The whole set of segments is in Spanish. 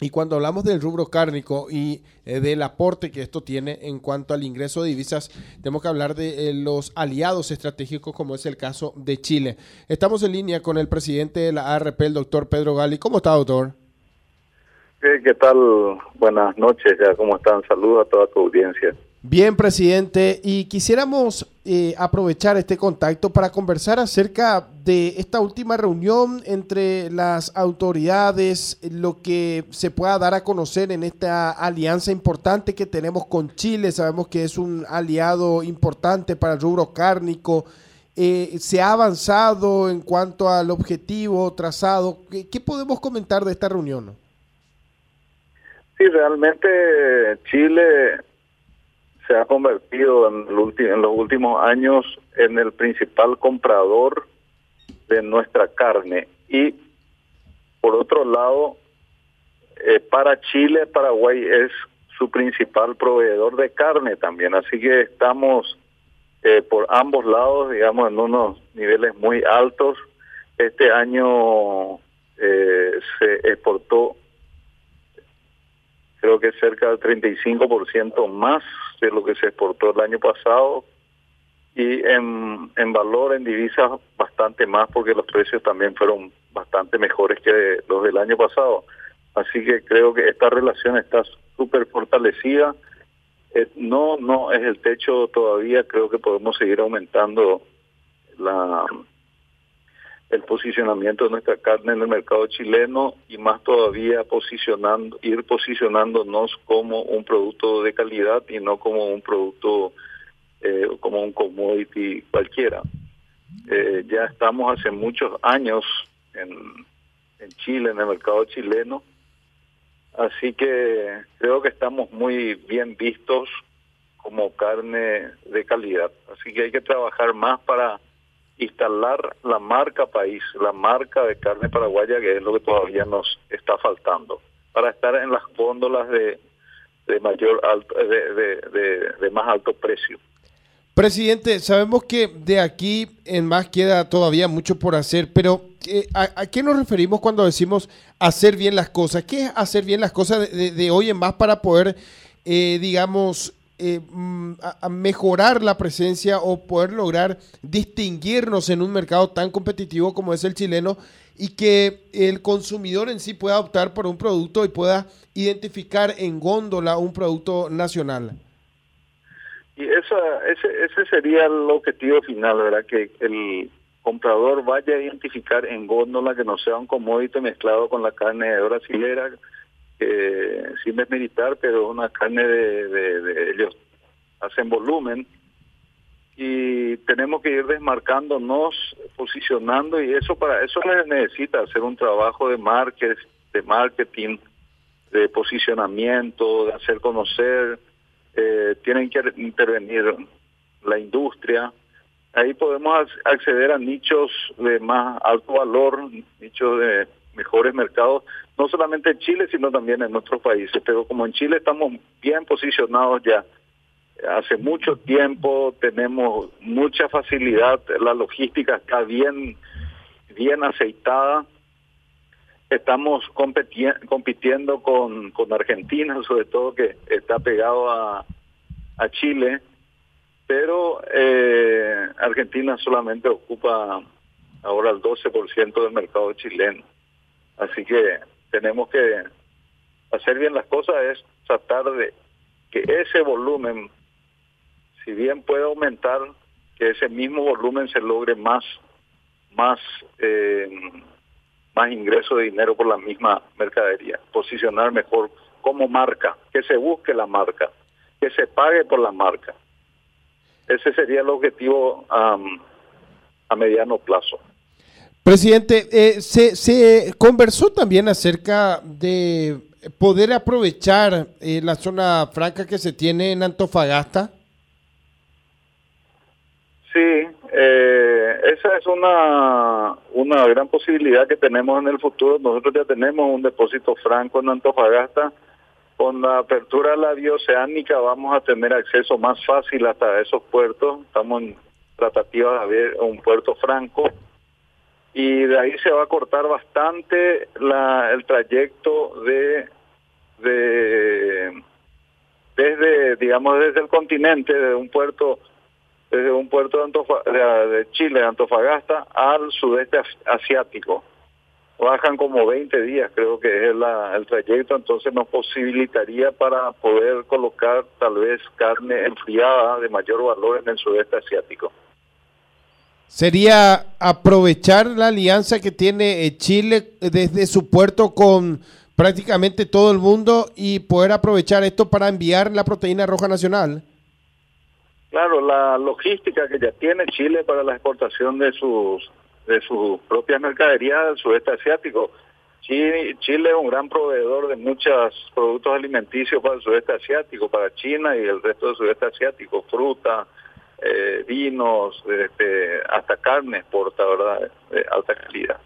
Y cuando hablamos del rubro cárnico y eh, del aporte que esto tiene en cuanto al ingreso de divisas, tenemos que hablar de eh, los aliados estratégicos, como es el caso de Chile. Estamos en línea con el presidente de la ARP, el doctor Pedro Gali. ¿Cómo está, doctor? ¿Qué tal? Buenas noches, cómo están. Saludos a toda tu audiencia. Bien, presidente, y quisiéramos eh, aprovechar este contacto para conversar acerca de esta última reunión entre las autoridades, lo que se pueda dar a conocer en esta alianza importante que tenemos con Chile. Sabemos que es un aliado importante para el rubro cárnico. Eh, ¿Se ha avanzado en cuanto al objetivo trazado? ¿Qué, ¿Qué podemos comentar de esta reunión? Sí, realmente Chile se ha convertido en, los últimos años en el principal comprador de nuestra carne. Y por otro lado eh, para Chile Paraguay es su principal proveedor de carne también. Así que estamos eh, por ambos lados digamos en unos niveles muy altos. Este año eh, se exportó creo que cerca del 35% más de lo que se exportó el año pasado y en, en valor, en divisas, bastante más porque los precios también fueron bastante mejores que los del año pasado. Así que creo que esta relación está súper fortalecida. Eh, no, no es el techo todavía, creo que podemos seguir aumentando la el posicionamiento de nuestra carne en el mercado chileno y más todavía posicionando ir posicionándonos como un producto de calidad y no como un producto eh, como un commodity cualquiera. Eh, ya estamos hace muchos años en, en Chile, en el mercado chileno, así que creo que estamos muy bien vistos como carne de calidad. Así que hay que trabajar más para instalar la marca país, la marca de carne paraguaya, que es lo que todavía nos está faltando, para estar en las góndolas de, de mayor alto, de, de, más alto precio. Presidente, sabemos que de aquí en más queda todavía mucho por hacer, pero eh, ¿a, qué nos referimos cuando decimos hacer bien las cosas? ¿Qué es hacer bien las cosas de, hoy en más para poder, eh, digamos, eh, mm, a, mejorar la presencia o poder lograr distinguirnos en un mercado tan competitivo como es el chileno y que el consumidor en sí pueda optar por un producto y pueda identificar en góndola un producto nacional. Y esa, ese, ese sería el objetivo final, ¿verdad? Que el comprador vaya a identificar en góndola que no sea un commodity mezclado con la carne de brasilera, que sin desmeditar, pero una carne de, ellos hacen volumen y tenemos que ir desmarcándonos, posicionando y eso para eso necesita hacer un trabajo de de marketing, de posicionamiento, de hacer conocer, eh, tienen que intervenir la industria. Ahí podemos acceder a nichos de más alto valor, nichos de mejores mercados, no solamente en Chile, sino también en otros países. Pero como en Chile estamos bien posicionados ya hace mucho tiempo, tenemos mucha facilidad, la logística está bien, bien aceitada. Estamos compitiendo con, con Argentina, sobre todo que está pegado a, a Chile, pero eh, Argentina solamente ocupa ahora el 12% del mercado chileno. Así que tenemos que hacer bien las cosas, es tratar de que ese volumen, si bien puede aumentar, que ese mismo volumen se logre más, más, eh, más ingreso de dinero por la misma mercadería, posicionar mejor como marca, que se busque la marca, que se pague por la marca. Ese sería el objetivo a mediano plazo. Presidente, eh, se, conversó también acerca de poder aprovechar eh, la zona franca que se tiene en Antofagasta. Sí, eh, esa es una, una gran posibilidad que tenemos en el futuro. Nosotros ya tenemos un depósito franco en Antofagasta. Con la apertura de la bioceánica vamos a tener acceso más fácil hasta esos puertos. Estamos en tratativas de abrir un puerto franco y de ahí se va a cortar bastante la, el trayecto de de desde digamos desde el continente, desde un puerto desde un puerto de, de Chile, de Antofagasta, al sudeste asiático. Bajan como 20 días, creo que es el trayecto, entonces nos posibilitaría para poder colocar tal vez carne enfriada de mayor valor en el sudeste asiático. Sería aprovechar la alianza que tiene eh, Chile desde su puerto con prácticamente todo el mundo y poder aprovechar esto para enviar la proteína roja nacional. Claro, la logística que ya tiene Chile para la exportación de sus de sus propias mercaderías del sudeste asiático. Chile es un gran proveedor de muchos productos alimenticios para el sudeste asiático, para China y el resto del sudeste asiático, fruta, eh, vinos, este, hasta carne exporta, ¿verdad? De alta calidad.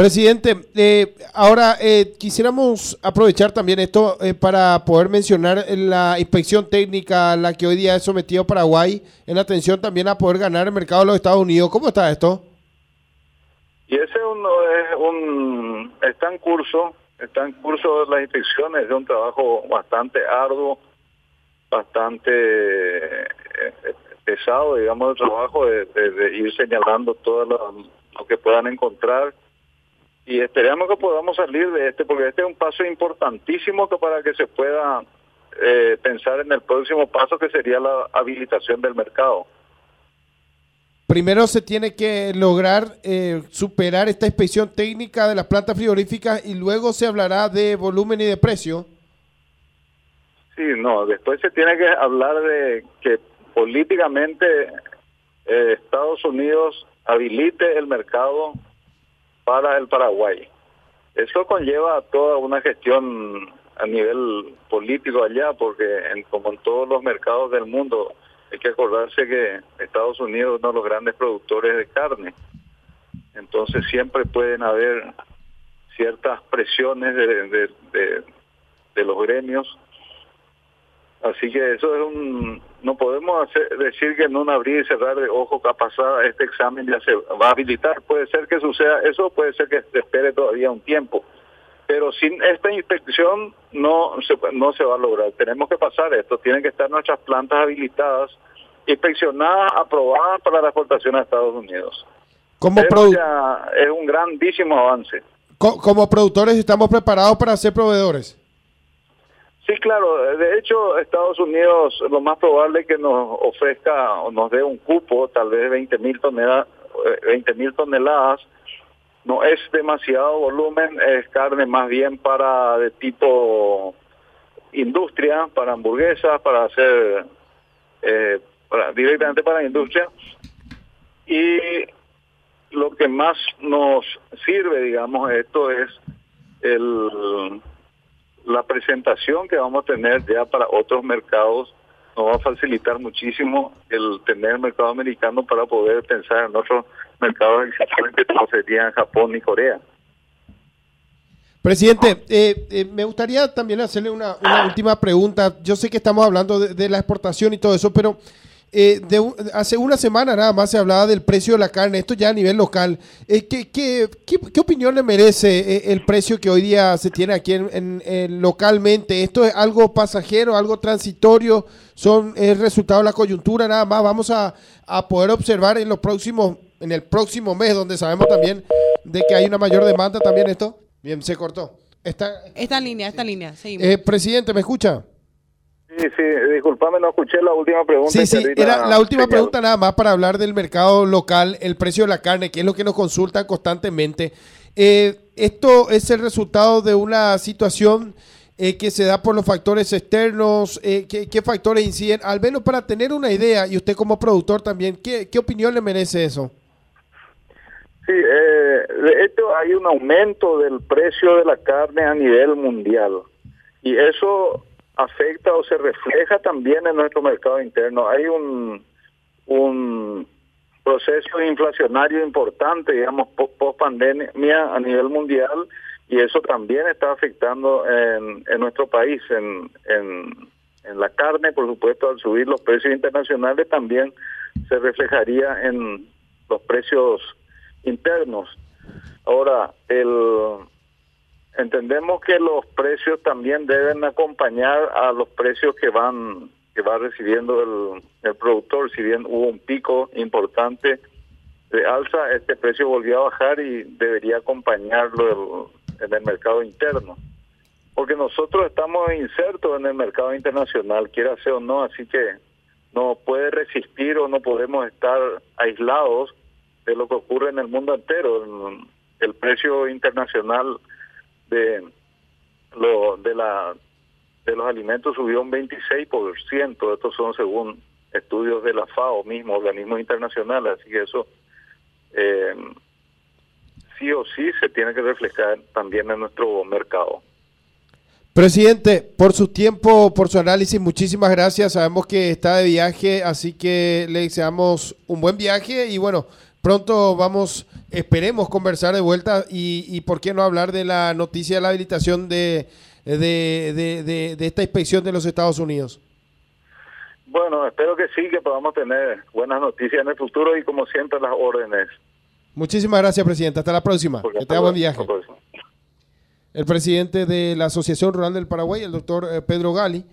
Presidente, eh, ahora eh, quisiéramos aprovechar también esto eh, para poder mencionar la inspección técnica a la que hoy día es sometido Paraguay en atención también a poder ganar el mercado de los Estados Unidos. ¿Cómo está esto? Y ese uno es un, está en curso, está en curso las inspecciones, es un trabajo bastante arduo, bastante pesado, digamos, el trabajo de, ir señalando todo lo que puedan encontrar y esperamos que podamos salir de este, porque este es un paso importantísimo que para que se pueda eh, pensar en el próximo paso que sería la habilitación del mercado. Primero se tiene que lograr eh, superar esta inspección técnica de las plantas frigoríficas y luego se hablará de volumen y de precio. Sí, no, después se tiene que hablar de que políticamente eh, Estados Unidos habilite el mercado para el Paraguay. Eso conlleva toda una gestión a nivel político allá, porque como en todos los mercados del mundo, hay que acordarse que Estados Unidos es uno de los grandes productores de carne. Entonces siempre pueden haber ciertas presiones de los gremios Así que eso es un... No podemos decir que en un abrir y cerrar de ojo pasada este examen ya se va a habilitar. Puede ser que suceda eso, puede ser que se espere todavía un tiempo. Pero sin esta inspección no se, no se va a lograr. Tenemos que pasar esto. Tienen que estar nuestras plantas habilitadas, inspeccionadas, aprobadas para la exportación a Estados Unidos. Como es un grandísimo avance. Como productores estamos preparados para ser proveedores. Sí, claro. De hecho, Estados Unidos lo más probable es que nos ofrezca o nos dé un cupo, tal vez 20 mil toneladas, 20 mil toneladas. No es demasiado volumen, es carne más bien para de tipo industria, para hamburguesas, para hacer eh, directamente para industria. Y lo que más nos sirve, digamos, esto es el la presentación que vamos a tener ya para otros mercados nos va a facilitar muchísimo el tener mercado americano para poder pensar en otros mercados exactamente como serían Japón y Corea. Presidente, eh, eh, me gustaría también hacerle una, última pregunta. Yo sé que estamos hablando de, la exportación y todo eso, pero eh, de, hace una semana nada más se hablaba del precio de la carne, esto ya a nivel local. Eh, ¿qué, qué, qué, opinión le merece eh, el precio que hoy día se tiene aquí en, localmente? ¿Esto es algo pasajero, algo transitorio? ¿Son el resultado de la coyuntura nada más? Vamos a, a poder observar en los próximos, en el próximo mes, donde sabemos también de que hay una mayor demanda también esto. Bien, se cortó. Está, esta línea, esta línea. presidente, ¿me escucha? Sí, sí, disculpame, no escuché la última pregunta. Sí, sí, era la última pregunta nada más para hablar del mercado local, el precio de la carne, que es lo que nos consultan constantemente. Eh, esto es el resultado de una situación eh, que se da por los factores externos, eh, ¿qué, factores inciden? Al menos para tener una idea, y usted como productor también, ¿qué, qué opinión le merece eso? Sí, de hecho hay un aumento del precio de la carne a nivel mundial. Y eso afecta o se refleja también en nuestro mercado interno. Hay un, un proceso inflacionario importante, digamos, post pandemia a nivel mundial y eso también está afectando en, en nuestro país, en, en, en la carne, por supuesto, al subir los precios internacionales también se reflejaría en los precios internos. Ahora, el entendemos que los precios también deben acompañar a los precios que van que va recibiendo el, el productor. Si bien hubo un pico importante de alza, este precio volvió a bajar y debería acompañarlo en el mercado interno. Porque nosotros estamos insertos en el mercado internacional, quiera sea o no, así que no puede resistir o no podemos estar aislados de lo que ocurre en el mundo entero. El precio internacional de lo de la de los alimentos subió un 26%, estos son según estudios de la FAO mismo, organismos internacionales, así que eso eh, sí o sí se tiene que reflejar también en nuestro mercado. Presidente, por su tiempo, por su análisis, muchísimas gracias. Sabemos que está de viaje, así que le deseamos un buen viaje y bueno, pronto vamos, esperemos conversar de vuelta y, y por qué no hablar de la noticia de la habilitación de, de, de, de, esta inspección de los Estados Unidos. Bueno, espero que sí, que podamos tener buenas noticias en el futuro y como siempre las órdenes. Muchísimas gracias, presidente. Hasta la próxima. que tenga buen viaje. El presidente de la Asociación Rural del Paraguay, el doctor eh, Pedro Gali.